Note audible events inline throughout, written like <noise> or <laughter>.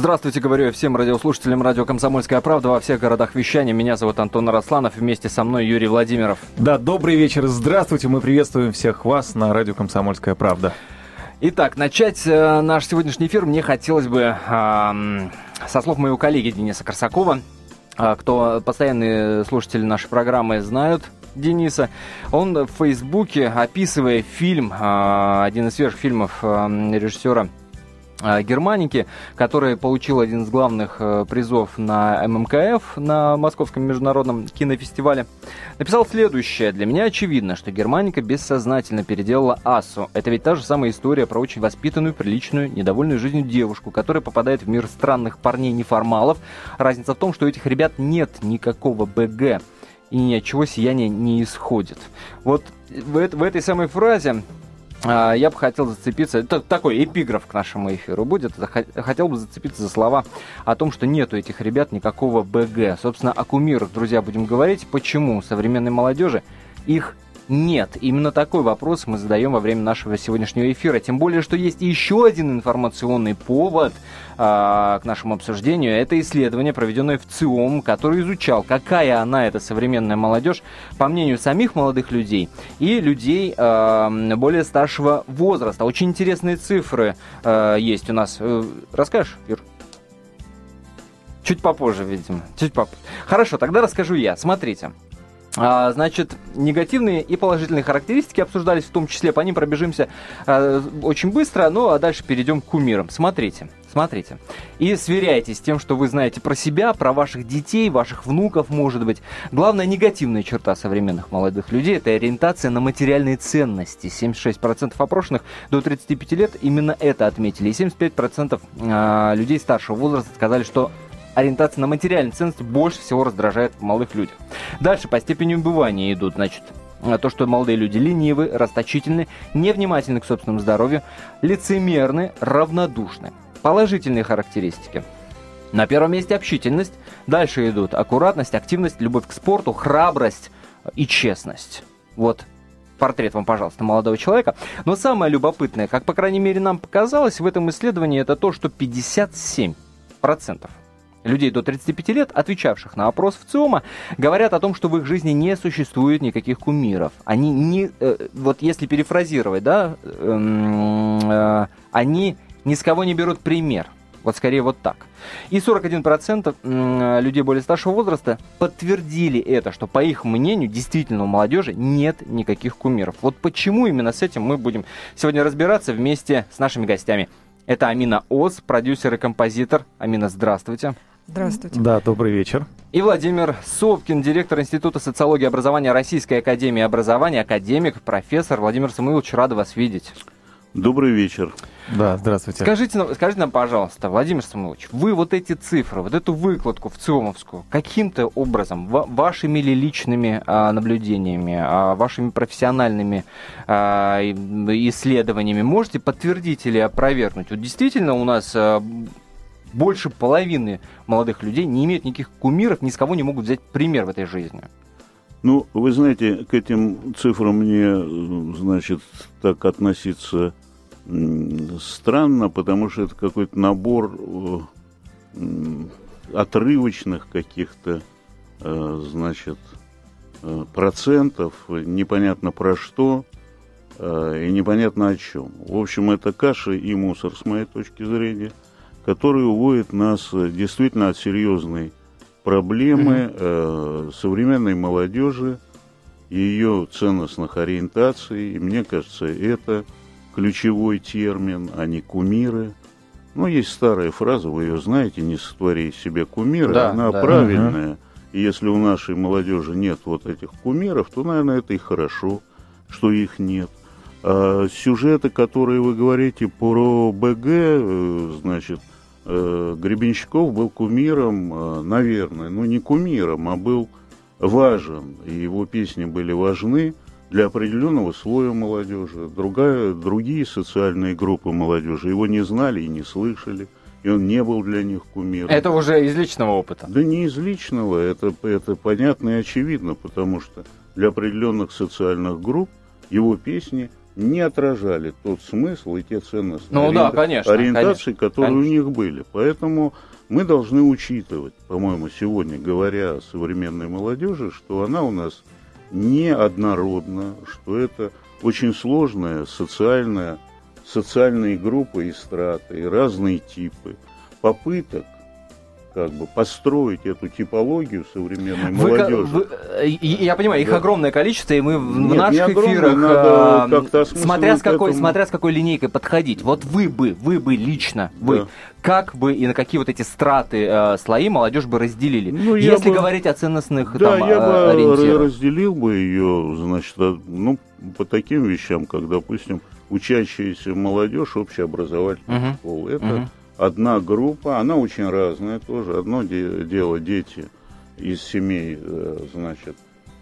Здравствуйте, говорю я всем радиослушателям радио «Комсомольская правда» во всех городах вещания. Меня зовут Антон Росланов, вместе со мной Юрий Владимиров. Да, добрый вечер, здравствуйте, мы приветствуем всех вас на радио «Комсомольская правда». Итак, начать э, наш сегодняшний эфир мне хотелось бы э, со слов моего коллеги Дениса Корсакова. Э, кто постоянные слушатели нашей программы знают Дениса. Он в Фейсбуке, описывая фильм, э, один из свежих фильмов э, режиссера Э, Германики, который получил один из главных э, призов на ММКФ, на Московском международном кинофестивале, написал следующее. «Для меня очевидно, что Германика бессознательно переделала Асу. Это ведь та же самая история про очень воспитанную, приличную, недовольную жизнью девушку, которая попадает в мир странных парней-неформалов. Разница в том, что у этих ребят нет никакого БГ и ни от чего сияние не исходит». Вот в, в этой самой фразе а, я бы хотел зацепиться, это такой эпиграф к нашему эфиру будет, хотел бы зацепиться за слова о том, что нету этих ребят никакого БГ. Собственно, о кумирах, друзья, будем говорить. Почему современной молодежи их нет. Именно такой вопрос мы задаем во время нашего сегодняшнего эфира. Тем более, что есть еще один информационный повод а, к нашему обсуждению. Это исследование, проведенное в ЦИОМ, который изучал, какая она, эта современная молодежь, по мнению самих молодых людей и людей а, более старшего возраста. Очень интересные цифры а, есть у нас. Э, расскажешь, Ир? Чуть попозже, видимо. Чуть попозже. Хорошо, тогда расскажу я. Смотрите. А, значит, негативные и положительные характеристики обсуждались в том числе. По ним пробежимся а, очень быстро, ну а дальше перейдем к кумирам. Смотрите, смотрите. И сверяйтесь с тем, что вы знаете про себя, про ваших детей, ваших внуков, может быть. Главная негативная черта современных молодых людей – это ориентация на материальные ценности. 76% опрошенных до 35 лет именно это отметили. И 75% а, людей старшего возраста сказали, что ориентация на материальные ценности больше всего раздражает в молодых людях. Дальше по степени убывания идут, значит, то, что молодые люди ленивы, расточительны, невнимательны к собственному здоровью, лицемерны, равнодушны. Положительные характеристики. На первом месте общительность. Дальше идут аккуратность, активность, любовь к спорту, храбрость и честность. Вот портрет вам, пожалуйста, молодого человека. Но самое любопытное, как, по крайней мере, нам показалось в этом исследовании, это то, что 57% людей до 35 лет, отвечавших на опрос в ЦИОМа, говорят о том, что в их жизни не существует никаких кумиров. Они не, э, вот если перефразировать, да, э, э, они ни с кого не берут пример. Вот скорее вот так. И 41% людей более старшего возраста подтвердили это, что по их мнению действительно у молодежи нет никаких кумиров. Вот почему именно с этим мы будем сегодня разбираться вместе с нашими гостями. Это Амина Оз, продюсер и композитор. Амина, здравствуйте. Здравствуйте. Да, добрый вечер. И Владимир Сопкин, директор Института социологии и образования Российской Академии Образования, академик, профессор. Владимир Самуилович, рада вас видеть. Добрый вечер. Да, здравствуйте. Скажите, скажите нам, пожалуйста, Владимир Самуилович, вы вот эти цифры, вот эту выкладку в ЦИОМовскую, каким-то образом, вашими ли личными а, наблюдениями, а, вашими профессиональными а, исследованиями можете подтвердить или опровергнуть? Вот действительно у нас а, больше половины молодых людей не имеют никаких кумиров, ни с кого не могут взять пример в этой жизни. Ну, вы знаете, к этим цифрам мне, значит, так относиться странно, потому что это какой-то набор э, отрывочных каких-то, э, значит, э, процентов, непонятно про что и непонятно о чем. В общем, это каша и мусор, с моей точки зрения – который уводит нас э, действительно от серьезной проблемы э, современной молодежи, ее ценностных ориентаций. И мне кажется, это ключевой термин, а не кумиры. Ну, есть старая фраза, вы ее знаете, не сотвори из себя кумира, да, она да. правильная. Угу. И если у нашей молодежи нет вот этих кумиров, то, наверное, это и хорошо, что их нет. А сюжеты, которые вы говорите про БГ, э, значит, э, Гребенщиков был кумиром, э, наверное, ну не кумиром, а был важен, и его песни были важны для определенного слоя молодежи. Другая, другие социальные группы молодежи его не знали и не слышали, и он не был для них кумиром. Это уже из личного опыта? Да не из личного, это, это понятно и очевидно, потому что для определенных социальных групп его песни не отражали тот смысл и те ценности ну, ориента... да, конечно, ориентации, конечно, которые конечно. у них были. Поэтому мы должны учитывать, по-моему, сегодня, говоря о современной молодежи, что она у нас неоднородна, что это очень сложная социальная, социальные группы и страты, и разные типы попыток как бы построить эту типологию современной Вы, молодежи. вы, э, я понимаю, их Да. огромное количество, и мы в Нет, наших огромное, эфирах, надо э, как-то смотря с какой, этому. смотря с какой линейкой подходить. Вот вы бы, вы бы лично, вы, Да. как бы и на какие вот эти страты, э, слои молодежь бы разделили? Ну, Если бы- говорить о ценностных Да, там, я э, бы ориентирах. разделил бы ее, значит, а, ну, по таким вещам, как, допустим, учащаяся молодежь общеобразовательной Мгм. школы. Это Мгм. Одна группа, она очень разная тоже. Одно де- дело дети из семей, э, значит,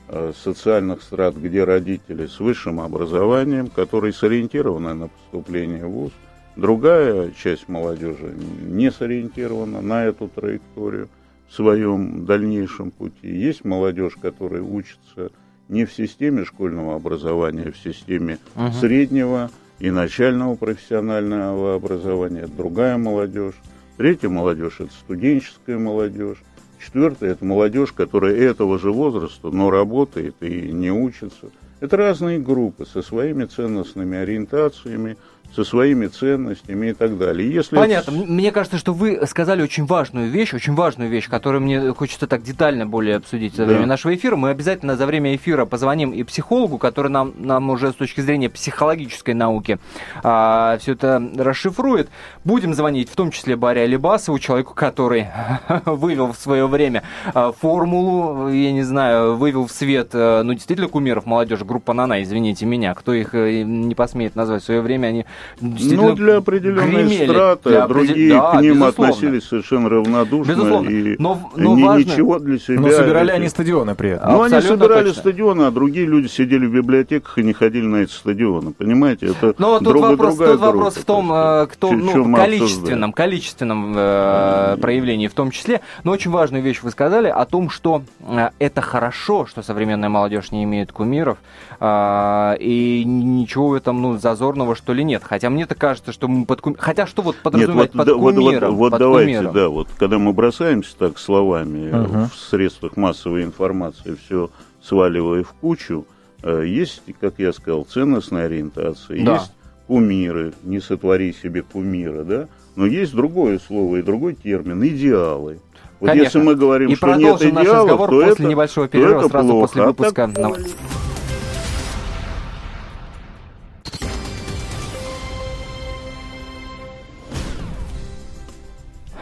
э, социальных страт, где родители с высшим образованием, которые сориентированы на поступление в ВУЗ. Другая часть молодежи не сориентирована на эту траекторию в своем дальнейшем пути. Есть молодежь, которая учится не в системе школьного образования, а в системе Мгм. среднего и начального профессионального образования. Это другая молодежь. Третья молодежь – это студенческая молодежь. Четвертая – это молодежь, которая этого же возраста, но работает и не учится. Это разные группы со своими ценностными ориентациями, со своими ценностями и так далее. Если Понятно. М- Мне кажется, что вы сказали очень важную вещь, очень важную вещь, которую мне хочется так детально более обсудить за Да. время нашего эфира. Мы обязательно за время эфира позвоним и психологу, который нам, нам уже с точки зрения психологической науки все это расшифрует. Будем звонить в том числе Баре Алибасову, человеку, который <laughs> вывел в свое время а, формулу, я не знаю, вывел в свет, э, ну, действительно, кумиров молодежи, группа Нана, извините меня, кто их э, не посмеет назвать в свое время, они Ну, для определенной гремели. страты, Для а другие определ- да, к ним безусловно. относились совершенно равнодушно. Безусловно. И Но- но ни- важно- ничего для себя. Но собирали они стадионы при этом. Ну, они собирали точно. стадионы, а другие люди сидели в библиотеках и не ходили на эти стадионы. Понимаете, это Но тут друга- вопрос, другая тут вопрос в том, так э, кто, Чё- ну, количественном, количественном э, проявлении в том числе. Но очень важную вещь вы сказали о том, что э, это хорошо, что современная молодежь не имеет кумиров, э, и ничего в этом ну, зазорного, что ли, нет. Хотя мне-то кажется, что мы под кум- Хотя что вот Нет, подразумевать вот, под да, вот, вот, кумиром? вот под давайте, кумиром? да, вот когда мы бросаемся так словами Мгм. в средствах массовой информации, все сваливая в кучу, э, есть, как я сказал, ценностная ориентация, Да. есть кумиры, не сотвори себе кумира, да, но есть другое слово и другой термин – идеалы. Вот Конечно. если мы говорим, И что нет идеалов, то это, небольшого то это сразу плохо. после А так-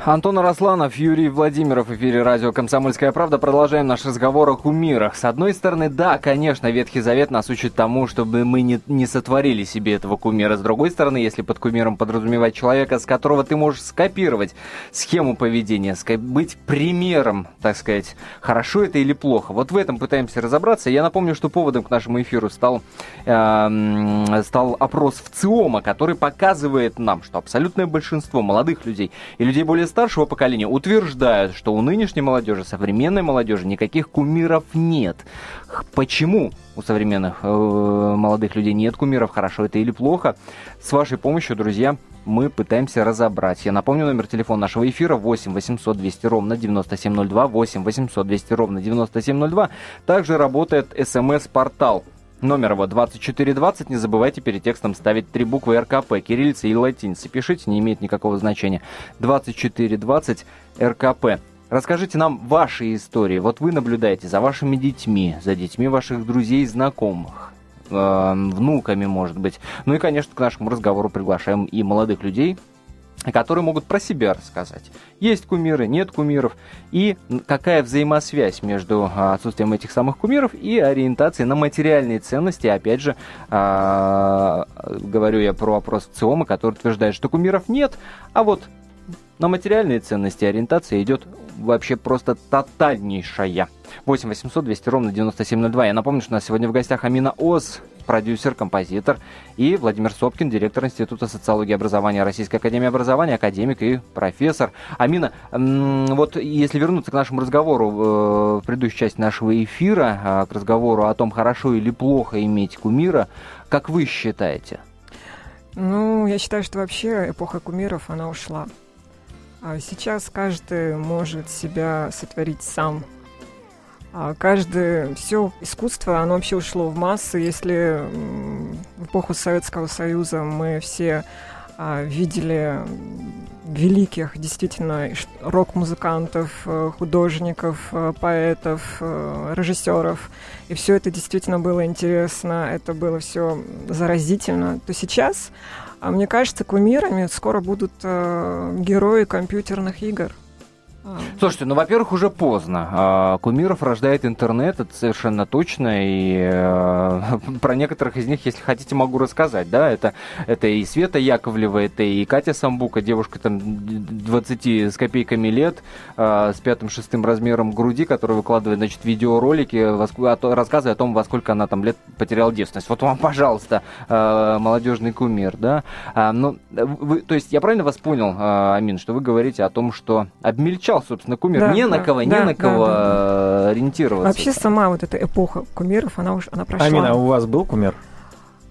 Антон Арасланов, Юрий Владимиров, эфире радио «Комсомольская правда». Продолжаем наш разговор о кумирах. С одной стороны, да, конечно, Ветхий Завет нас учит тому, чтобы мы не, не сотворили себе этого кумира. С другой стороны, если под кумиром подразумевать человека, с которого ты можешь скопировать схему поведения, быть примером, так сказать, хорошо это или плохо. Вот в этом пытаемся разобраться. Я напомню, что поводом к нашему эфиру стал, эм, стал опрос в ЦИОМа, который показывает нам, что абсолютное большинство молодых людей и людей более старшего поколения утверждают, что у нынешней молодежи, современной молодежи никаких кумиров нет. Почему у современных э, молодых людей нет кумиров, хорошо это или плохо? С вашей помощью, друзья, мы пытаемся разобрать. Я напомню номер телефона нашего эфира 8 800 200 ровно 9702, 8 800 200 ровно 9702. Также работает смс-портал. Номер его 2420. Не забывайте перед текстом ставить три буквы РКП, кириллица и латиница. Пишите, не имеет никакого значения. 2420 РКП. Расскажите нам ваши истории. Вот вы наблюдаете за вашими детьми, за детьми ваших друзей и знакомых, э, внуками, может быть. Ну и, конечно, к нашему разговору приглашаем и молодых людей, которые могут про себя рассказать. Есть кумиры, нет кумиров, и какая взаимосвязь между а, отсутствием этих самых кумиров и ориентацией на материальные ценности. Опять же, а, говорю я про вопрос ЦИОМа, который утверждает, что кумиров нет, а вот на материальные ценности ориентация идет вообще просто тотальнейшая. 8 800 200 ровно 9702. Я напомню, что у нас сегодня в гостях Амина Оз, продюсер, композитор, и Владимир Сопкин, директор Института социологии и образования Российской Академии Образования, академик и профессор. Амина, вот если вернуться к нашему разговору э, в предыдущей части нашего эфира, а, к разговору о том, хорошо или плохо иметь кумира, Как вы считаете? Ну, я считаю, что вообще эпоха кумиров, она ушла. А сейчас каждый может себя сотворить сам. А каждый, все искусство, оно вообще ушло в массы. Если в эпоху Советского Союза мы все а, видели великих, действительно, рок-музыкантов, э, художников, э, поэтов, э, режиссеров. И все это действительно было интересно, это было все заразительно. То сейчас, а, мне кажется, кумирами скоро будут герои компьютерных игр. Слушайте, ну, во-первых, уже поздно. А, кумиров рождает интернет, это совершенно точно. И э, <laughs> про некоторых из них, если хотите, могу рассказать. Да, это, это и Света Яковлева, это и Катя Самбука, девушка там 20 с копейками лет, э, с пятым-шестым размером груди, которая выкладывает, значит, видеоролики, рассказывая о том, во сколько она там лет потеряла девственность. Вот вам, <laughs> пожалуйста, молодежный кумир, да. А, ну, вы, то есть я правильно вас понял, Амин, что вы говорите о том, что обмельчал стал, собственно, кумир. Да, не да, на кого, да, не на кого да, ориентироваться. Вообще сама вот эта эпоха кумиров, она уже она прошла. Амина, а у вас был кумир?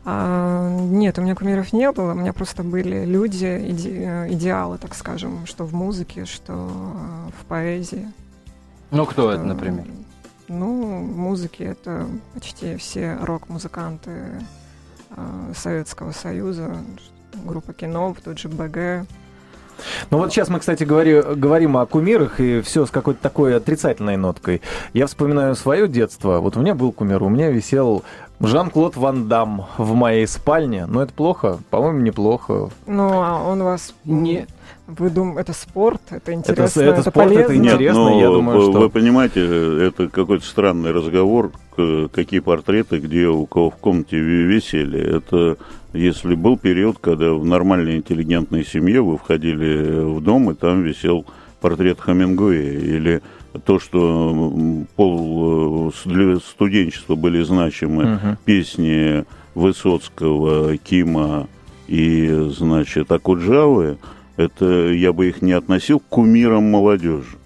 А, нет, у меня кумиров не было, у меня просто были люди, иде, идеалы, так скажем, что в музыке, что в поэзии. Ну, кто что, это, например? Ну, в музыке это почти все рок-музыканты э, Советского Союза, группа Кино, тот же БГ, ну вот сейчас мы, кстати, говори, говорим о кумирах, и все с какой-то такой отрицательной ноткой. Я вспоминаю свое детство. Вот у меня был кумир, у меня висел Жан-Клод Ван Дам в моей спальне. Но это плохо? По-моему, неплохо. Ну, а он вас не... Вы думаете, это спорт, это интересно, это, это, это спорт, полезно? это интересно, Нет, ну, я думаю, что... Вы понимаете, это какой-то странный разговор, какие портреты, где у кого в комнате висели. Это если был период, когда в нормальной интеллигентной семье вы входили в дом, и там висел портрет Хамингуэя, или то, что пол э, для студенчества были значимы uh-huh. песни Высоцкого, Кима и, значит, Акуджавы, это я бы их не относил к кумирам молодежи.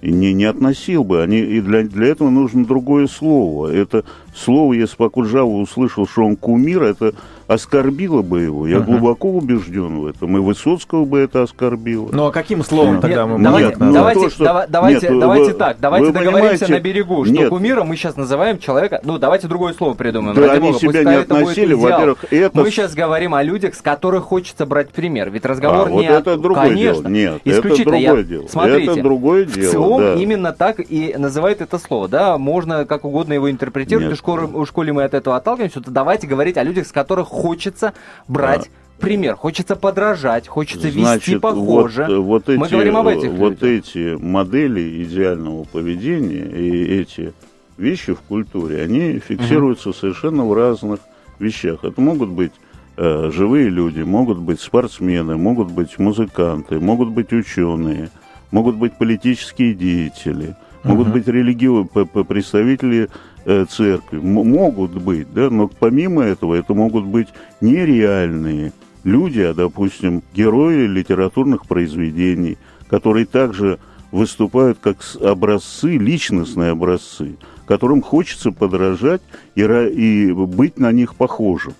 И не, не относил бы. Они, и для, для этого нужно другое слово. Это слово, если бы Акуджава услышал, что он кумир, это оскорбило бы его. Я uh-huh. глубоко убежден в этом. И Высоцкого бы это оскорбило. Ну а каким словом нет, тогда мы давайте, нет, ну, давайте, то, что... давай, давайте, нет, давайте вы, так, давайте вы договоримся на берегу, что нет. кумиром мы сейчас называем человека. Ну, давайте другое слово придумаем. Да, они Бога, себя не относили, во-первых, это... Мы сейчас говорим о людях, с которых хочется брать пример. Ведь разговор а, не вот это другое Конечно, дело. Нет, исключительно. это другое я... дело. Смотрите, это другое дело. ЦИОМ да. именно так и называет это слово. Да, можно как угодно его интерпретировать. Нет. У школе мы от этого отталкиваемся. То давайте говорить о людях, с которых хочется брать а, пример. Хочется подражать, хочется Значит, вести похоже. Вот, вот эти, Мы говорим об этих Вот людях. эти модели идеального поведения и эти вещи в культуре, они фиксируются угу. совершенно в разных вещах. Это могут быть э, живые люди, могут быть спортсмены, могут быть музыканты, могут быть ученые, могут быть политические деятели, угу. могут быть религиозные представители Э, церкви. Могут быть, да, но помимо этого это могут быть нереальные люди, а, допустим, герои литературных произведений, которые также выступают как образцы, личностные образцы, которым хочется подражать и, и быть на них похожим.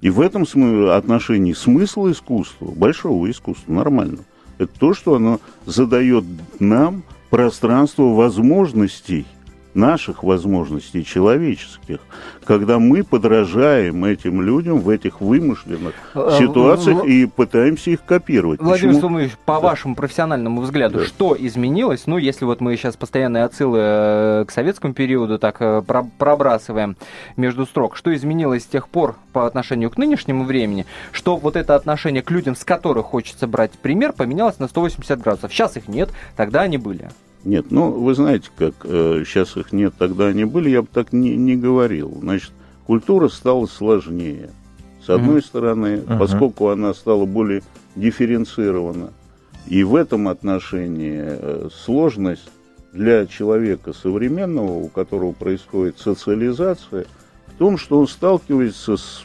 И в этом отношении смысл искусства, большого искусства, нормально. Это то, что оно задает нам пространство возможностей наших возможностей человеческих, когда мы подражаем этим людям в этих вымышленных э, ситуациях и пытаемся их копировать. Владимир Сумович, по да. вашему профессиональному взгляду, да. что изменилось? Ну, если вот мы сейчас постоянные отсылы э, к советскому периоду так э, пробрасываем между строк, что изменилось с тех пор по отношению к нынешнему времени, что вот это отношение к людям, с которых хочется брать пример, поменялось на 180 градусов. Сейчас их нет, тогда они были. Нет, ну, вы знаете, как э, сейчас их нет, тогда они были, я бы так не, не говорил. Значит, культура стала сложнее. С одной mm-hmm. стороны, uh-huh. поскольку она стала более дифференцирована, и в этом отношении э, сложность для человека современного, у которого происходит социализация, в том, что он сталкивается с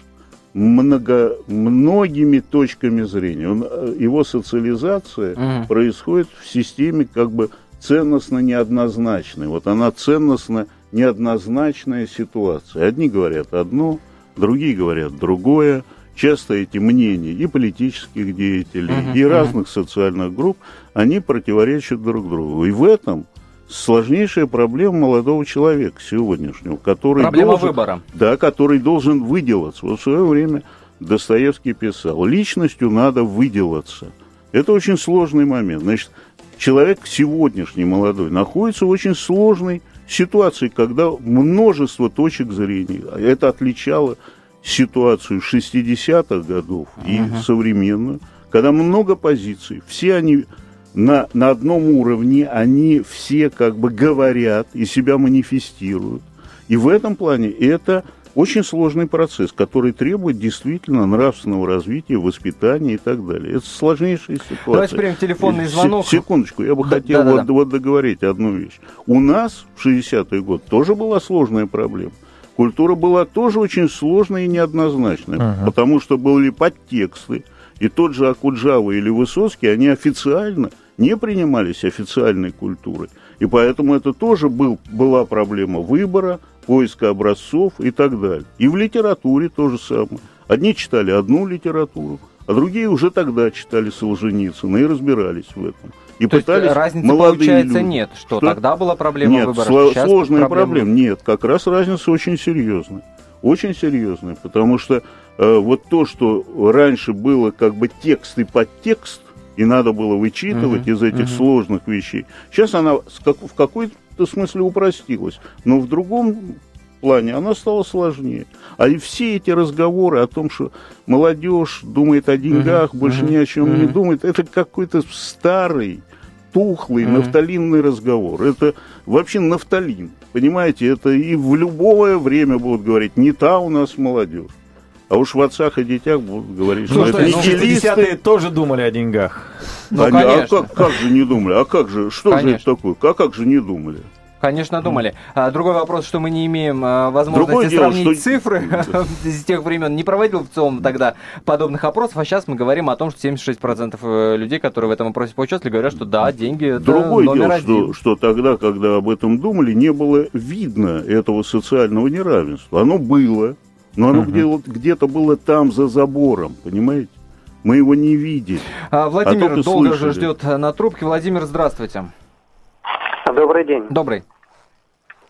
много, многими точками зрения. Он, э, его социализация uh-huh. происходит в системе как бы ценностно неоднозначной. Вот она ценностно неоднозначная ситуация. Одни говорят одно, другие говорят другое. Часто эти мнения и политических деятелей, Мгм, и разных социальных групп, они противоречат друг другу. И в этом сложнейшая проблема молодого человека сегодняшнего, который Проблема должен, выбора. да, который должен выделаться. Вот в свое время Достоевский писал, личностью надо выделаться. Это очень сложный момент. Значит, человек сегодняшний молодой находится в очень сложной ситуации, когда множество точек зрения. Это отличало ситуацию 60-х годов и современную, когда много позиций, все они на, на одном уровне, они все как бы говорят и себя манифестируют. И в этом плане это очень сложный процесс, который требует действительно нравственного развития, воспитания и так далее. Это сложнейшая ситуация. Давайте примем телефонный Се- звонок. Секундочку, я бы Да- хотел да-да-да. вот, вот договорить одну вещь. У нас в 60-й год тоже была сложная проблема. Культура была тоже очень сложная и неоднозначная, Ага. потому что были подтексты. И тот же Акуджава или Высоцкий, они официально не принимались официальной культурой. И поэтому это тоже был, была проблема выбора, поиска образцов и так далее. И в литературе то же самое. Одни читали одну литературу, а другие уже тогда читали Солженицына и разбирались в этом. И То есть пытались разницы, молодые получается, люди- нет, что, Что? тогда была проблема Нет, выбора, сло- сейчас сложная проблема- проблема. Нет, как раз разница очень серьезная. Очень серьезная, потому что э, вот то, что раньше было как бы текст и подтекст, и надо было вычитывать Мгм, из этих мгм. сложных вещей, сейчас она в какой-то смысле упростилась, но в другом плане она стала сложнее. А и все эти разговоры о том, что молодежь думает о деньгах, Мгм, больше мгм, ни о чем не мгм. думает, это какой-то старый, тухлый, Мгм. нафталинный разговор. Это вообще нафталин. Понимаете, это и в любое время будут говорить, не та у нас молодежь. А уж в отцах и детях будут говорить, что Слушайте, это ну, нигилисты. 60-е тоже думали о деньгах. Ну, Они- а конечно. как, как же не думали? А как же? Что же Конечно. это такое? А как же не думали? Конечно, думали. А, другой вопрос, что мы не имеем а, возможности Другое дело, сравнить что- цифры <laughs> из <laughs> тех времен. Не проводил в целом тогда подобных опросов, а сейчас мы говорим о том, что 76% э, людей, которые в этом опросе поучаствовали, говорят, что да, деньги это Другое номер дело, один. что, что тогда, когда об этом думали, не было видно этого социального неравенства. Оно было, но оно где- где-то было там, за забором, понимаете? Мы его не видели. А, Владимир только долго слышали. же ждет на трубке. Владимир, здравствуйте. Добрый день. Добрый.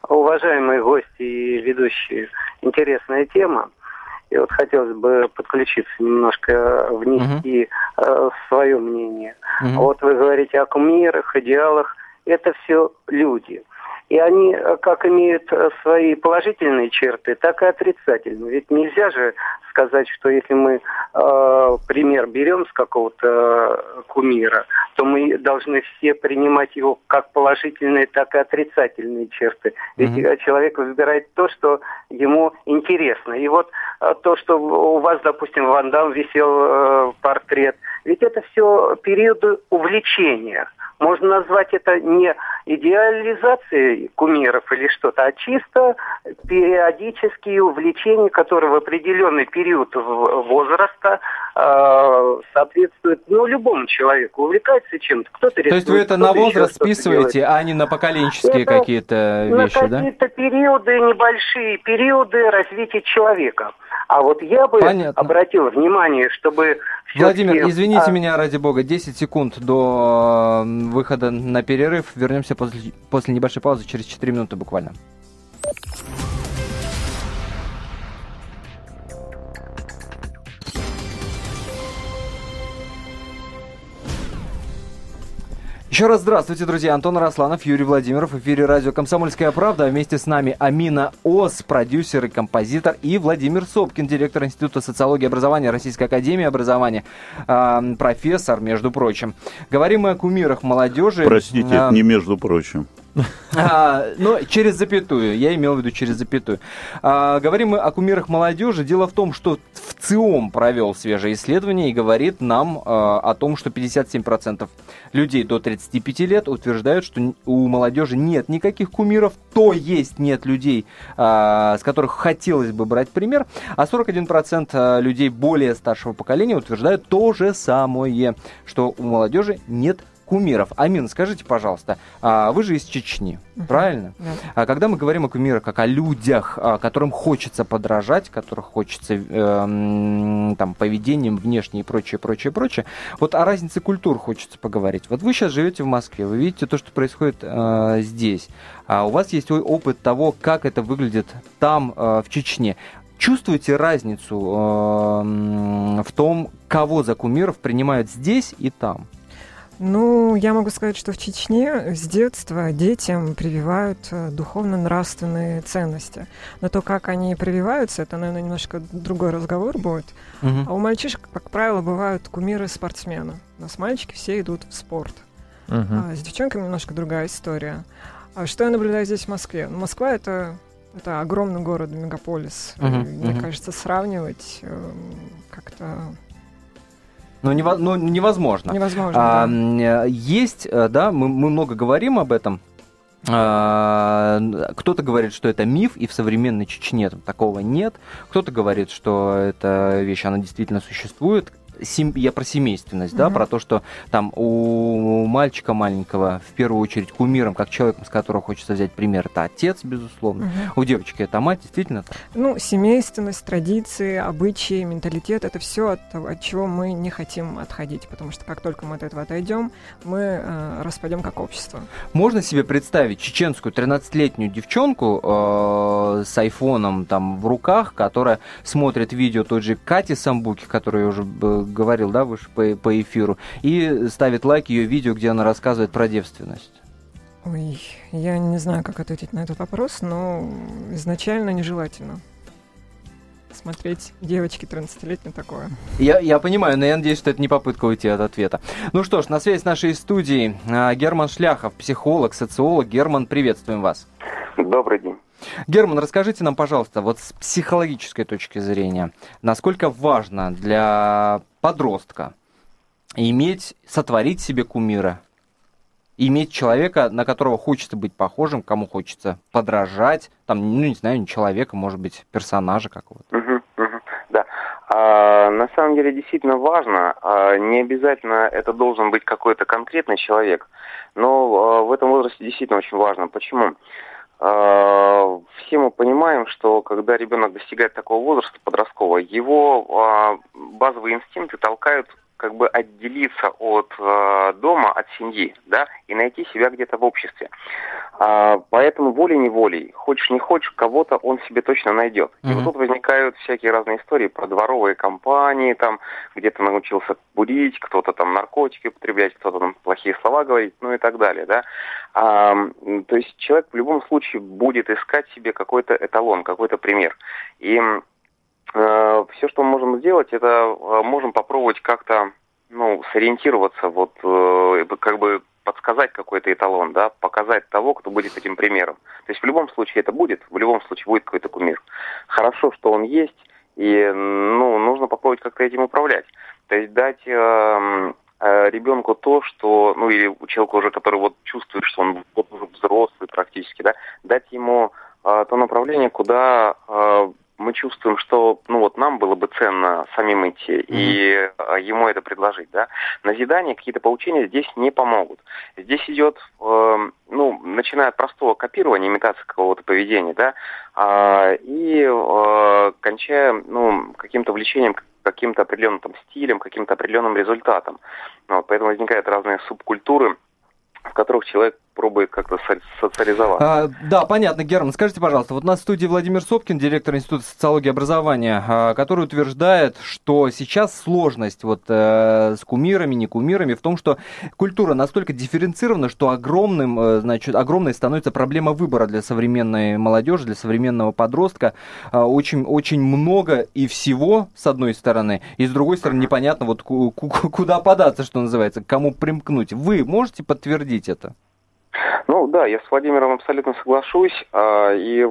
Уважаемые гости и ведущие, интересная тема. И вот хотелось бы подключиться немножко, внести э, свое мнение. Мгм. Вот вы говорите о кумирах, идеалах. Это все люди. И они э, как имеют э, свои положительные черты, так и отрицательные. Ведь нельзя же сказать, что если мы э, пример берем с какого-то э, кумира, то мы должны все принимать его как положительные, так и отрицательные черты. Ведь э, человек выбирает то, что ему интересно. И вот э, то, что у вас, допустим, в Ван Дам висел э, портрет, ведь это все периоды увлечения. Можно назвать это не идеализацией кумиров или что-то, а чисто периодические увлечения, которые в определенный период возраста э, соответствуют ну, любому человеку. Увлекается чем-то, кто-то То есть вы рисует, это на возраст списываете, а не на поколенческие Это какие-то на вещи, да? какие-то периоды, небольшие периоды развития человека. А вот я бы Понятно. обратил внимание, чтобы... Владимир, извините а, меня ради бога, 10 секунд до выхода на перерыв. Вернемся после, после небольшой паузы, через 4 минуты буквально. Еще раз здравствуйте, друзья. Антон Росланов, Юрий Владимиров. В эфире радио «Комсомольская правда». А Вместе с нами Амина Ос, продюсер и композитор, и Владимир Сопкин, директор Института социологии и образования Российской Академии образования, профессор, между прочим. Говорим мы о кумирах молодежи. Простите, это не между прочим. А, ну, через запятую. Я имел в виду через запятую. А, говорим мы о кумирах молодежи. Дело в том, что в ЦИОМ провел свежее исследование и говорит нам а, о том, что 57% людей до 35 лет утверждают, что у молодежи нет никаких кумиров, то есть нет людей, с которых хотелось бы брать пример, а 41% а, людей более старшего поколения утверждают то же самое, что у молодежи нет кумиров. Амин, скажите, пожалуйста, а, вы же из Чечни, uh-huh. правильно? Да. А когда мы говорим о кумирах как о людях, а, которым хочется подражать, которых хочется э, там поведением внешне и прочее, прочее, прочее, вот о разнице культур хочется поговорить. Вот вы сейчас живете в Москве, вы видите то, что происходит э, здесь. А у вас есть опыт того, как это выглядит там, э, в Чечне. Чувствуете разницу э, в том, кого за кумиров принимают здесь и там? Ну, я могу сказать, что в Чечне с детства детям прививают э, духовно-нравственные ценности. Но то, как они прививаются, это, наверное, немножко другой разговор будет. Угу. А у мальчишек, как правило, бывают кумиры-спортсмены. У нас мальчики все идут в спорт. Угу. А с девчонками немножко другая история. А что я наблюдаю здесь в Москве? Ну, Москва это, это огромный город, мегаполис. Угу. Мне угу. кажется, сравнивать э, как-то ну, нево, ну невозможно. Невозможно. А, да. Есть, э, да, мы, мы много говорим об этом. А, кто-то говорит, что это миф, и в современной Чечне такого нет. Кто-то говорит, что эта вещь, она действительно существует сем... я про семейственность, угу. да, про то, что там у мальчика маленького в первую очередь кумиром, как человеком, с которого хочется взять пример, это отец, безусловно. Угу. У девочки это мать, действительно так? Ну, семейственность, традиции, обычаи, менталитет, это все от, от чего мы не хотим отходить, потому что как только мы от этого отойдем, мы э, распадем как общество. Можно себе представить чеченскую 13-летнюю девчонку э, с айфоном там в руках, которая смотрит видео той же Кати Самбуки, которую я уже говорил, да, выше по, по эфиру, и ставит лайк ее видео, где она рассказывает про девственность. Ой, я не знаю, как ответить на этот вопрос, но изначально нежелательно смотреть девочки 13-летней такое. Я, я понимаю, но я надеюсь, что это не попытка уйти от ответа. Ну что ж, на связи с нашей студией а, Герман Шляхов, психолог, социолог. Герман, приветствуем вас. Добрый день. Герман, расскажите нам, пожалуйста, вот с психологической точки зрения, насколько важно для подростка иметь, сотворить себе кумира, иметь человека, на которого хочется быть похожим, кому хочется подражать, там, ну, не знаю, человека, может быть, персонажа какого-то. Да. А, на самом деле действительно важно. А, не обязательно это должен быть какой-то конкретный человек, но а, в этом возрасте действительно очень важно. Почему? А, все мы понимаем, что когда ребенок достигает такого возраста подросткового, его а, базовые инстинкты толкают как бы отделиться от э, дома, от семьи, да, и найти себя где-то в обществе. А, поэтому волей-неволей, хочешь не хочешь, кого-то он себе точно найдет. Mm-hmm. И вот тут возникают всякие разные истории про дворовые компании, там где-то научился курить, кто-то там наркотики употреблять, кто-то там плохие слова говорить, ну и так далее, да. А, то есть человек в любом случае будет искать себе какой-то эталон, какой-то пример. И все, что мы можем сделать, это э, можем попробовать как-то ну, сориентироваться, вот э, как бы подсказать какой-то эталон, да, показать того, кто будет этим примером. То есть в любом случае это будет, в любом случае будет какой-то кумир. Хорошо, что он есть, и ну, нужно попробовать как-то этим управлять. То есть дать э, э, ребенку то, что, ну или человеку уже, который вот чувствует, что он вот взрослый практически, да, дать ему э, то направление, куда э, мы чувствуем, что ну вот нам было бы ценно самим идти mm-hmm. и а, ему это предложить, да. Назидание, какие-то поучения здесь не помогут. Здесь идет, э, ну, начиная от простого копирования, имитации какого-то поведения, да, э, и э, кончая, ну, каким-то влечением каким-то определенным там стилем, каким-то определенным результатом. Вот, поэтому возникают разные субкультуры, в которых человек пробует как-то социализоваться. А, да, понятно, Герман. Скажите, пожалуйста, вот на студии Владимир Сопкин, директор Института социологии и образования, а, который утверждает, что сейчас сложность вот э, с кумирами, не кумирами в том, что культура настолько дифференцирована, что огромным, э, значит, огромной становится проблема выбора для современной молодежи, для современного подростка. Э, очень, очень много и всего, с одной стороны, и с другой стороны, непонятно, вот куда податься, что называется, к кому примкнуть. Вы можете подтвердить это? Ну да, я с Владимиром абсолютно соглашусь. А, и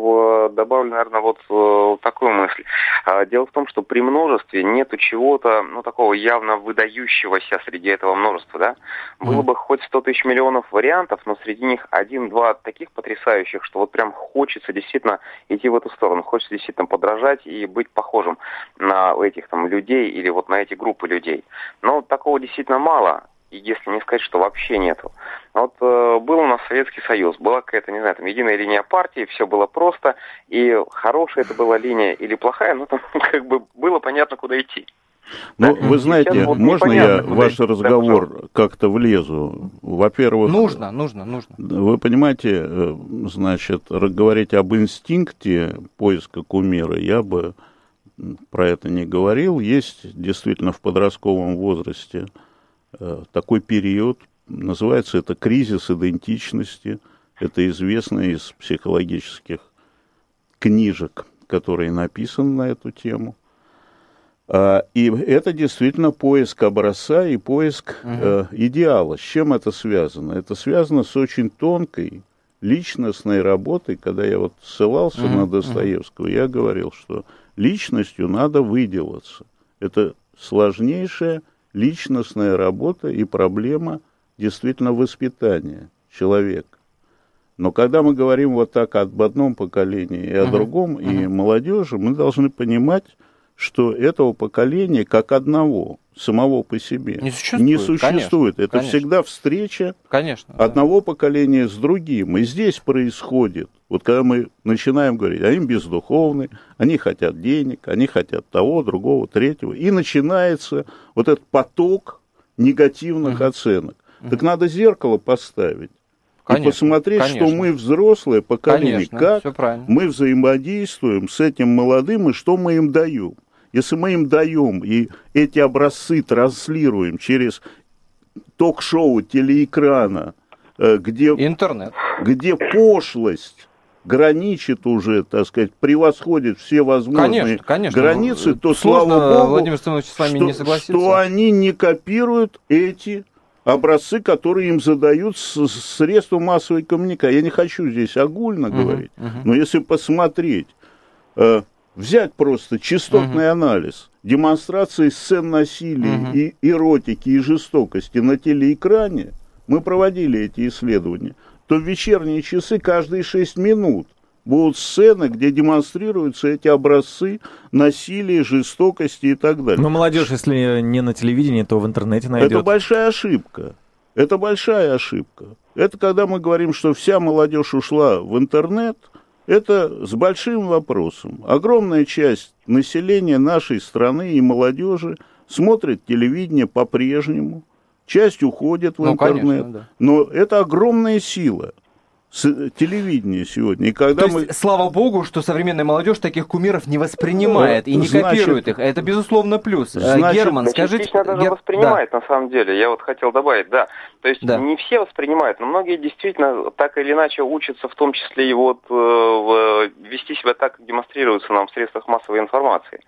добавлю, наверное, вот э, такую мысль. А, дело в том, что при множестве нету чего-то, ну, такого явно выдающегося среди этого множества, да. Было бы хоть 100 тысяч миллионов вариантов, но среди них один-два таких потрясающих, что вот прям хочется действительно идти в эту сторону, хочется действительно подражать и быть похожим на этих там людей или вот на эти группы людей. Но такого действительно мало. Если не сказать, что вообще нету. Вот э, был у нас Советский Союз, была какая-то, не знаю, там, единая линия партии, все было просто, и хорошая это была линия или плохая, ну, там, <laughs> как бы было понятно, куда идти. Ну, да? вы знаете, вот можно я в ваш разговор да, как-то влезу? Во-первых... Нужно, нужно, нужно. Вы понимаете, э, значит, говорить об инстинкте поиска кумира я бы про это не говорил. Есть действительно в подростковом возрасте такой период, называется это кризис идентичности. Это известно из психологических книжек, которые написаны на эту тему. А, и это действительно поиск образца и поиск угу. э, идеала. С чем это связано? Это связано с очень тонкой личностной работой. Когда я вот ссылался угу. на Достоевского, я говорил, что личностью надо выделаться. Это сложнейшая личностная работа и проблема действительно воспитания человека. Но когда мы говорим вот так об одном поколении и о uh другом, uh и молодежи, мы должны понимать, что этого поколения как одного, самого по себе, не существует. Не существует. Конечно, Это конечно. всегда встреча конечно, одного да. поколения с другим. И здесь происходит, вот когда мы начинаем говорить, они бездуховны, они хотят денег, они хотят того, другого, третьего, и начинается вот этот поток негативных угу. оценок. Угу. Так надо зеркало поставить Конечно, и посмотреть, конечно. что мы взрослое поколение, конечно, как мы взаимодействуем с этим молодым и что мы им даем. Если мы им даем и эти образцы транслируем через ток-шоу телеэкрана, э, где, Интернет. где пошлость граничит уже, так сказать, превосходит все возможные конечно, конечно. границы, то, Сложно, слава богу, Владимир с вами что, не согласиться. что они не копируют эти образцы, которые им задают средства массовой коммуникации. Я не хочу здесь огульно uh-huh, говорить, uh-huh. но если посмотреть э, взять просто частотный угу. анализ демонстрации сцен насилия угу. и эротики и жестокости на телеэкране, мы проводили эти исследования, то в вечерние часы каждые 6 минут будут сцены, где демонстрируются эти образцы насилия, жестокости и так далее. Но молодежь, если не на телевидении, то в интернете найдет. Это большая ошибка. Это большая ошибка. Это когда мы говорим, что вся молодежь ушла в интернет – это с большим вопросом. Огромная часть населения нашей страны и молодежи смотрит телевидение по-прежнему, часть уходит в ну, интернет, конечно, да. но это огромная сила телевидение сегодня. И когда То мы... есть, слава богу, что современная молодежь таких кумиров не воспринимает ну, и не значит, копирует их. Это, безусловно, плюс. Э, значит, Герман, скажите... даже Гер... воспринимает, да. на самом деле. Я вот хотел добавить, да. То есть да. не все воспринимают, но многие действительно так или иначе учатся, в том числе и вот э, вести себя так, как демонстрируется нам в средствах массовой информации.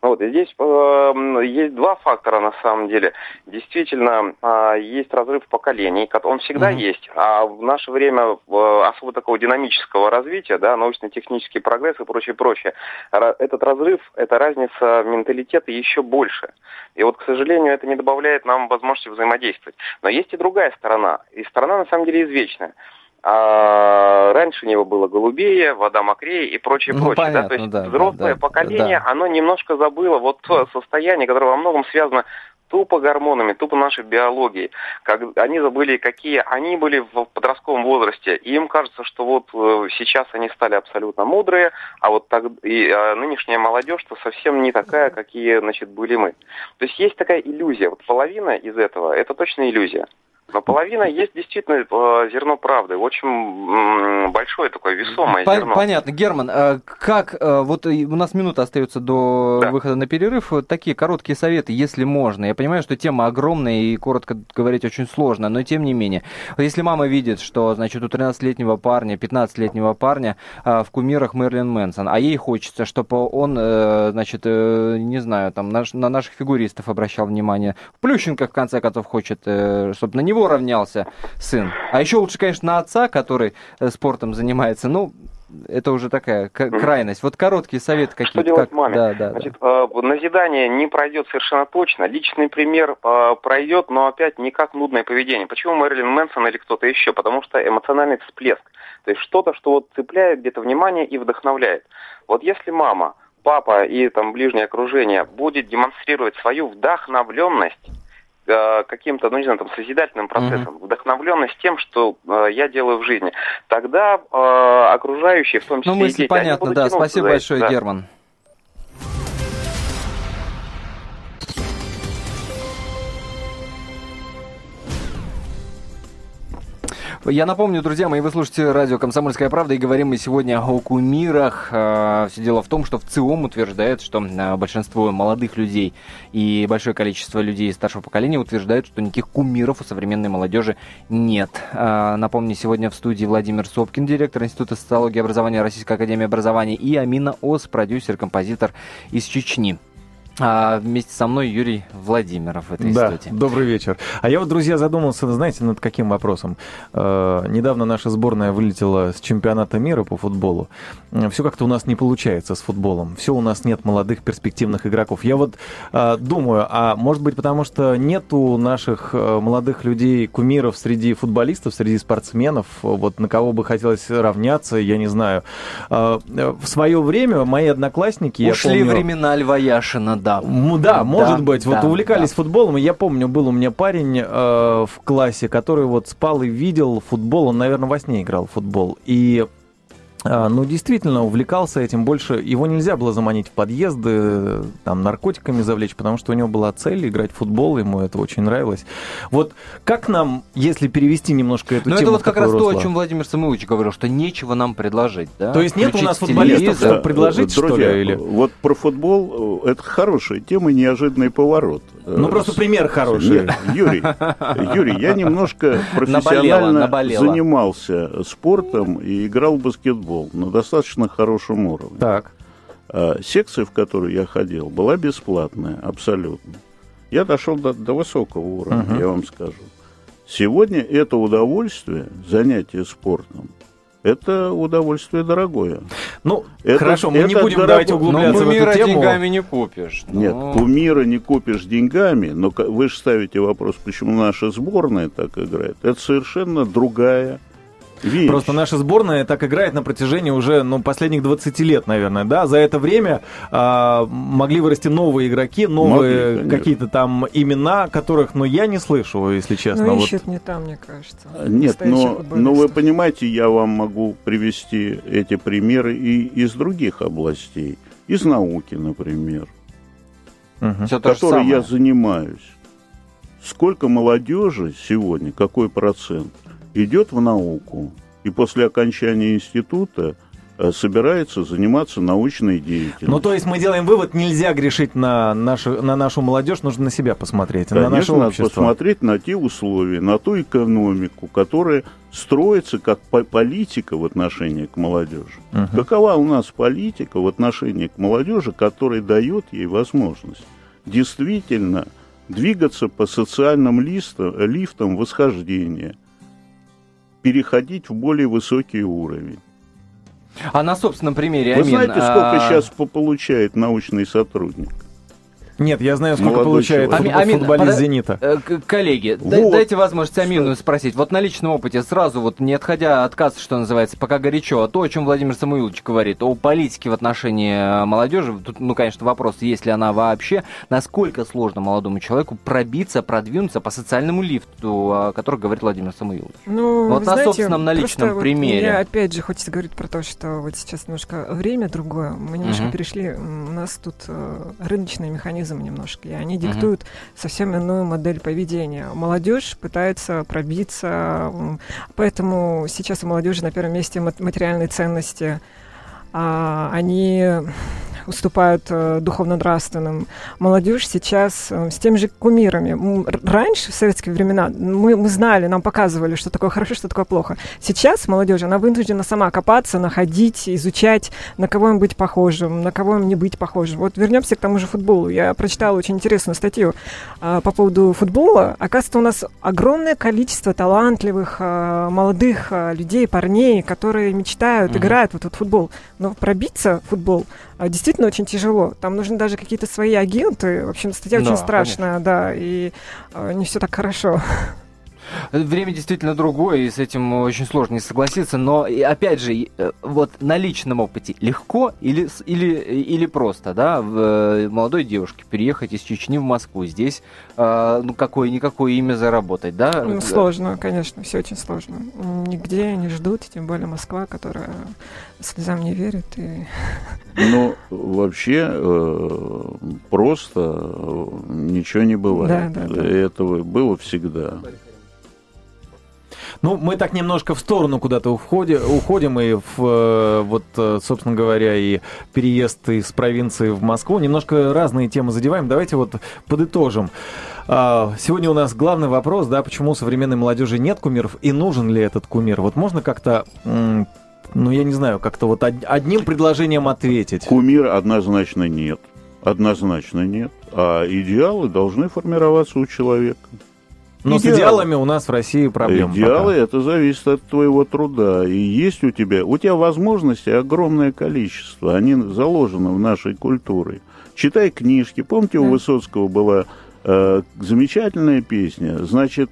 Вот, и здесь э, есть два фактора, на самом деле. Действительно, э, есть разрыв поколений, он всегда угу. есть, а в наше время э, Э, особо такого динамического развития, да, научно-технический прогресс и прочее, прочее. Этот разрыв, эта разница менталитета еще больше. И вот, к сожалению, это не добавляет нам возможности взаимодействовать. Но есть и другая сторона. И сторона, на самом деле, извечная. А раньше небо было голубее, вода мокрее и прочее, ну, прочее. Понятно, да? То есть да, взрослое да, поколение, да. оно немножко забыло вот то состояние, которое во многом связано тупо гормонами, тупо нашей биологией. Как, они забыли, какие они были в подростковом возрасте. И им кажется, что вот э, сейчас они стали абсолютно мудрые, а вот так, и, а нынешняя молодежь-то совсем не такая, какие значит, были мы. То есть есть такая иллюзия. Вот половина из этого – это точно иллюзия. Но половина есть действительно э, зерно правды, очень большое такое весомое По- зерно. Понятно. Герман, э, как, э, вот у нас минута остается до да. выхода на перерыв, такие короткие советы, если можно. Я понимаю, что тема огромная и коротко говорить очень сложно, но тем не менее. Если мама видит, что, значит, у 13-летнего парня, 15-летнего парня в кумирах Мерлин Мэнсон, а ей хочется, чтобы он, значит, не знаю, там, на наших фигуристов обращал внимание, Плющенко, в конце концов, хочет, чтобы на него него равнялся сын. А еще лучше, конечно, на отца, который э, спортом занимается. Ну, это уже такая крайность. Вот короткие советы какие-то. Что делать как... маме? Да, да, Значит, да. Э, назидание не пройдет совершенно точно. Личный пример э, пройдет, но опять не как нудное поведение. Почему Мэрилин Мэнсон или кто-то еще? Потому что эмоциональный всплеск. То есть что-то, что вот цепляет где-то внимание и вдохновляет. Вот если мама, папа и там ближнее окружение будет демонстрировать свою вдохновленность, каким-то, ну не знаю, там, созидательным процессом, mm-hmm. вдохновленность тем, что э, я делаю в жизни, тогда э, окружающие, в том числе ну, мысль дети, понятно, да. Спасибо большое, да. Герман. Я напомню, друзья мои, вы слушаете радио «Комсомольская правда» и говорим мы сегодня о кумирах. А, Все дело в том, что в ЦИОМ утверждает, что а, большинство молодых людей и большое количество людей старшего поколения утверждают, что никаких кумиров у современной молодежи нет. А, напомню, сегодня в студии Владимир Сопкин, директор Института социологии и образования Российской Академии Образования, и Амина Ос, продюсер, композитор из Чечни. А вместе со мной Юрий Владимиров в этой да, студии. Добрый вечер. А я вот, друзья, задумался, знаете, над каким вопросом. Э, недавно наша сборная вылетела с чемпионата мира по футболу. Все как-то у нас не получается с футболом. Все у нас нет молодых перспективных игроков. Я вот э, думаю, а может быть потому что нет у наших э, молодых людей кумиров среди футболистов, среди спортсменов, вот на кого бы хотелось равняться, я не знаю. Э, в свое время мои одноклассники... Ушли я помню, времена Льва Яшина, да. Да, может да, быть. да, вот увлекались да. футболом. Я помню, был у меня парень э, в классе, который вот спал и видел футбол. Он, наверное, во сне играл в футбол. И ну, действительно, увлекался этим больше. Его нельзя было заманить в подъезды, там, наркотиками завлечь, потому что у него была цель играть в футбол, ему это очень нравилось. Вот как нам, если перевести немножко эту Ну, тему это вот как раз русло? то, о чем Владимир Самойлович говорил, что нечего нам предложить, да? То есть нет у Включить нас футболистов, телевизор. чтобы предложить, Друзья, что ли? Или... вот про футбол э, это хорошая тема, неожиданный поворот. Ну, Э, просто с- пример хороший. Юрий, Юрий, я немножко профессионально наболело. занимался спортом и играл в баскетбол на достаточно хорошем уровне. Так. А Секция, в которую я ходил, была бесплатная, абсолютно. Я дошел до, до высокого уровня, Мгм. я вам скажу. Сегодня это удовольствие, занятие спортом, это удовольствие дорогое. Ну, Это- хорошо, мы не это будем дорого- давайте углубляться в кумира эту тему. деньгами не купишь. Нет, Ну, кумира не купишь деньгами, но вы же ставите вопрос, почему наша сборная так играет. Это совершенно другая вещь. Просто наша сборная так играет на протяжении уже ну, последних 20 лет, наверное. Да? За это время а, могли вырасти новые игроки, новые какие-то там имена, которых ну, я не слышу, если честно. Ну, Вот. ищут не там, мне кажется. Нет, настоящих но, но вы понимаете, я вам могу привести эти примеры и из других областей. Из науки, например, же которой я занимаюсь. Сколько молодежи сегодня, какой процент, идет в науку и после окончания института э, собирается заниматься научной деятельностью. Ну, то есть мы делаем вывод, нельзя грешить на нашу, на нашу молодежь, нужно на себя посмотреть, на наше Конечно, надо общество. посмотреть на те условия, на ту экономику, которая строится как по- политика в отношении к молодежи. Мгм. Какова у нас политика в отношении к молодежи, которая дает ей возможность действительно двигаться по социальным листам, лифтам восхождения, переходить в более высокий уровень. А на собственном примере, Вы Амин, знаете, сколько а, сейчас по- получает научный сотрудник? Нет, я знаю, сколько Молодой получает человек. фут- Амин, футболист пода- «Зенита». Э, к- Коллеги, Вот. дайте возможность Амину спросить. Вот на личном опыте сразу, вот не отходя от кассы, что называется, пока горячо, а то, о чем Владимир Самуилович говорит, о политике в отношении э, молодежи, тут, ну, конечно, вопрос, есть ли она вообще, насколько сложно молодому человеку пробиться, продвинуться по социальному лифту, о котором говорит Владимир Самуилович. Ну, Вот вы на знаете, собственном, на личном просто вот примере. Мне опять же хочется говорить про то, что вот сейчас немножко время другое. Мы немножко Мгм. перешли, м, у нас тут э, рыночный механизм немножко, и они диктуют совсем иную модель поведения. Молодежь пытается пробиться, поэтому сейчас у молодежи на первом месте мат- материальные ценности. А, они уступают э, духовно-нравственным. Молодежь сейчас э, с теми же кумирами. Раньше, в советские времена, мы, мы знали, нам показывали, что такое хорошо, что такое плохо. Сейчас молодежь, она вынуждена сама копаться, находить, изучать, на кого им быть похожим, на кого им не быть похожим. Вот вернемся к тому же футболу. Я прочитала очень интересную статью а, по поводу футбола. Оказывается, у нас огромное количество талантливых а, молодых а, людей, парней, которые мечтают, Мгм. играют в этот футбол. Но пробиться в футбол действительно очень тяжело. Там нужны даже какие-то свои агенты. В общем, статья Да, очень страшная, да, и а, не все так хорошо. <laughs> Время действительно другое, и с этим очень сложно не согласиться. Но, опять же, э, вот на личном опыте легко или, или, или просто, да, в э, молодой девушке переехать из Чечни в Москву, здесь, э, ну, какое-никакое имя заработать, да? Ну, сложно, конечно, все очень сложно. Нигде не ждут, тем более Москва, которая слезам не верит. И... <laughs> Ну, вообще, э, просто ничего не бывает. Да, да, да. Этого было всегда. Ну, мы так немножко в сторону куда-то уходи, уходим, и в, э, вот, э, собственно говоря, и переезд из провинции в Москву. Немножко разные темы задеваем. Давайте вот подытожим. А, сегодня у нас главный вопрос, да, почему у современной молодежи нет кумиров и нужен ли этот кумир? Вот можно как-то ну, я не знаю, как-то вот одним предложением ответить. Кумир однозначно нет. Однозначно нет. А идеалы должны формироваться у человека. Но Идеалы. с идеалами у нас в России проблемы. Идеалы пока. это зависит от твоего труда. И есть у тебя, у тебя возможности огромное количество. Они заложены в нашей культуре. Читай книжки. Помните, у Высоцкого была э, замечательная песня. Значит,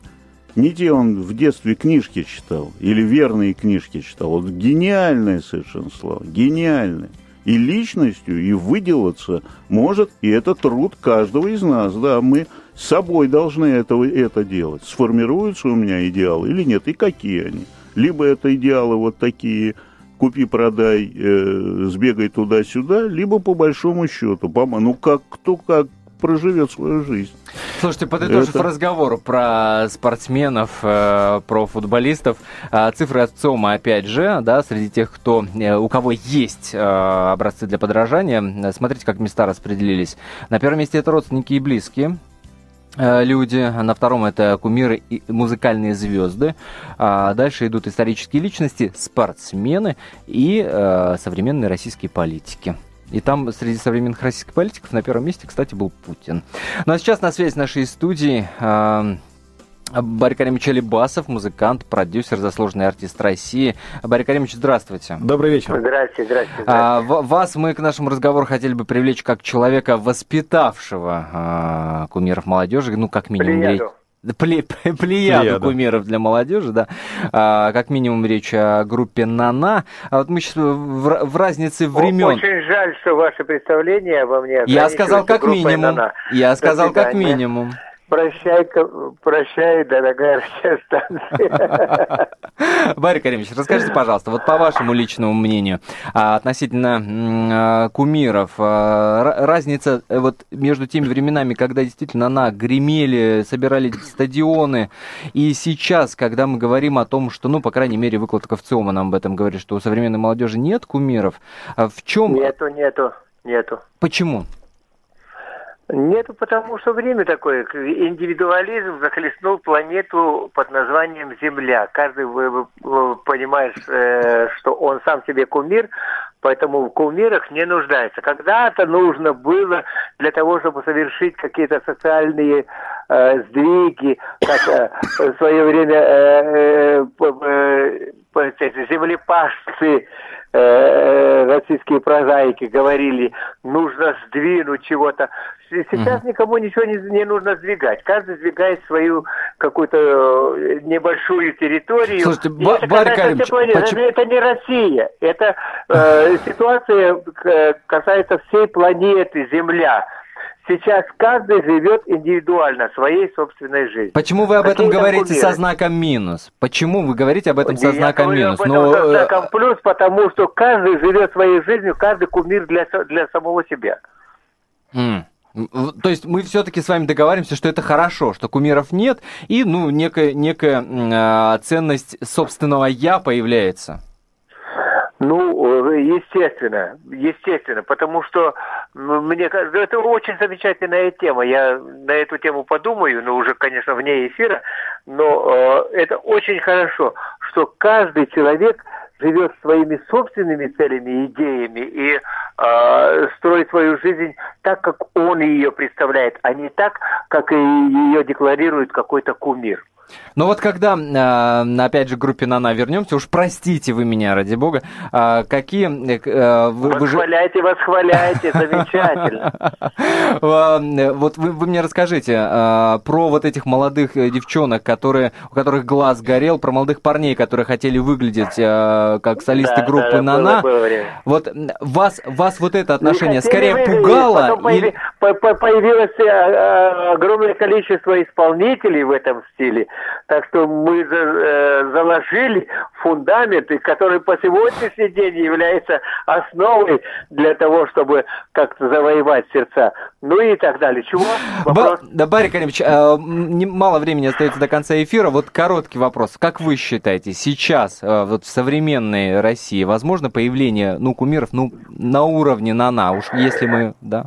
не те он в детстве книжки читал, или верные книжки читал. Вот гениальное совершенно слово. Гениальное. И личностью, и выделаться может, и это труд каждого из нас. Да, мы с собой должны это, это делать. Сформируются у меня идеалы или нет, и какие они. Либо это идеалы вот такие, купи-продай, э, сбегай туда-сюда, либо по большому счету, по, ну как кто как проживет свою жизнь. Слушайте, подытожив это... разговор про спортсменов, э, про футболистов, э, цифры от ЦОМа, опять же, да, среди тех, кто, э, у кого есть э, образцы для подражания, смотрите, как места распределились. На первом месте это родственники и близкие, люди, на втором это кумиры и музыкальные звезды, а дальше идут исторические личности, спортсмены и э, современные российские политики. И там среди современных российских политиков на первом месте, кстати, был Путин. Ну а сейчас на связи нашей студии э, Барри Каримович Алибасов, музыкант, продюсер, заслуженный артист России. Барри Каримович, здравствуйте. Добрый вечер. Здравствуйте, здравствуйте. А, вас мы к нашему разговору хотели бы привлечь как человека, воспитавшего а, кумиров молодежи, ну, как минимум... Пле, <laughs> плеяду, плеяду кумиров для молодежи, да. А, как минимум речь о группе «Нана». А вот мы сейчас в, в разнице времен... Очень жаль, что ваше представление обо мне... Я сказал как минимум. Я сказал как минимум. Прощай, прощай, дорогая радиостанция. Барри <laughs> Каримович, расскажите, пожалуйста, вот по вашему личному мнению, а, относительно а, кумиров, а, разница э, вот между теми временами, когда действительно она гремели, собирали стадионы, и сейчас, когда мы говорим о том, что, ну, по крайней мере, выкладка в ЦИОМа нам об этом говорит, что у современной молодежи нет кумиров, в чем... Нету, нету, нету. Почему? Нет, потому что время такое. Индивидуализм захлестнул планету под названием Земля. Каждый понимает, э, что он сам себе кумир, поэтому в кумирах не нуждается. Когда-то нужно было для того, чтобы совершить какие-то социальные э, сдвиги, как э, в свое время э, э, э, землепашцы, э, российские прозаики говорили, нужно сдвинуть чего-то. Сейчас mm-hmm. никому ничего не, не нужно сдвигать. Каждый сдвигает свою какую-то э, небольшую территорию. Слушайте, Ба- Барри Каримович, почему... это не Россия. Это э, ситуация э, касается всей планеты Земля. Сейчас каждый живет индивидуально своей собственной жизнью. Почему вы об Какие этом говорите кумиры? со знаком минус? Почему вы говорите об этом со знаком Я минус? Об этом Но... со знаком плюс, потому что каждый живет своей жизнью, каждый кумир для, для самого себя. Mm. То есть мы все-таки с вами договариваемся, что это хорошо, что кумиров нет, и ну, некая, некая э, ценность собственного я появляется. Ну, э, естественно, естественно, потому что мне кажется, это очень замечательная тема. Я на эту тему подумаю, но уже, конечно, вне эфира, но э, это очень хорошо, что каждый человек живет своими собственными целями, идеями и э, строит свою жизнь так, как он ее представляет, а не так, как ее декларирует какой-то кумир. Но вот когда, э, опять же, к группе Нана вернемся, уж простите вы меня, ради бога, а, какие... Э, вы, восхваляйте, вы восхваляйте, <laughs> замечательно. Вот вы, вы мне расскажите про вот этих молодых девчонок, которые, у которых глаз горел, про молодых парней, которые хотели выглядеть как солисты да, группы да, Нана. Было, было вот вас, вас вот это отношение скорее пугало? Или... Появилось огромное количество исполнителей в этом стиле. Так что мы э, заложили фундамент, который по сегодняшний день является основой для того, чтобы как-то завоевать сердца. Ну и так далее. Чего? Вопрос? Ба- да, Барри Каримович, э, мало времени остается до конца эфира. Вот короткий вопрос. Как вы считаете, сейчас э, вот в современной России возможно появление ну, кумиров ну, на уровне НАНА? Уж если мы... Да?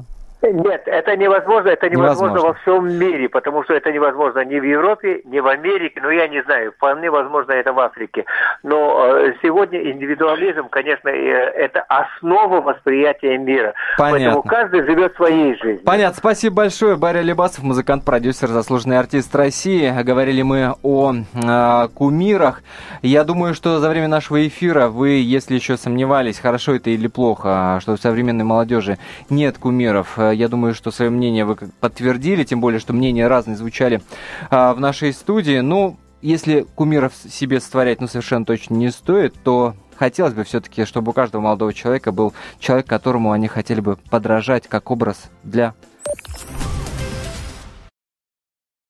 Нет, это невозможно, это невозможно, невозможно во всем мире, потому что это невозможно ни в Европе, ни в Америке, ну я не знаю, вполне возможно это в Африке. Но э, сегодня индивидуализм, конечно, э, это основа восприятия мира. Понятно. Поэтому каждый живет своей жизнью. Понятно, спасибо большое. Барри Лебасов, музыкант, продюсер, заслуженный артист России. Говорили мы о э, кумирах. Я думаю, что за время нашего эфира вы, если еще сомневались, хорошо это или плохо, что в современной молодежи нет кумиров, я думаю, что свое мнение вы подтвердили, тем более, что мнения разные звучали а, в нашей студии. Ну, если кумиров себе сотворять, ну, совершенно точно не стоит, то хотелось бы все-таки, чтобы у каждого молодого человека был человек, которому они хотели бы подражать как образ для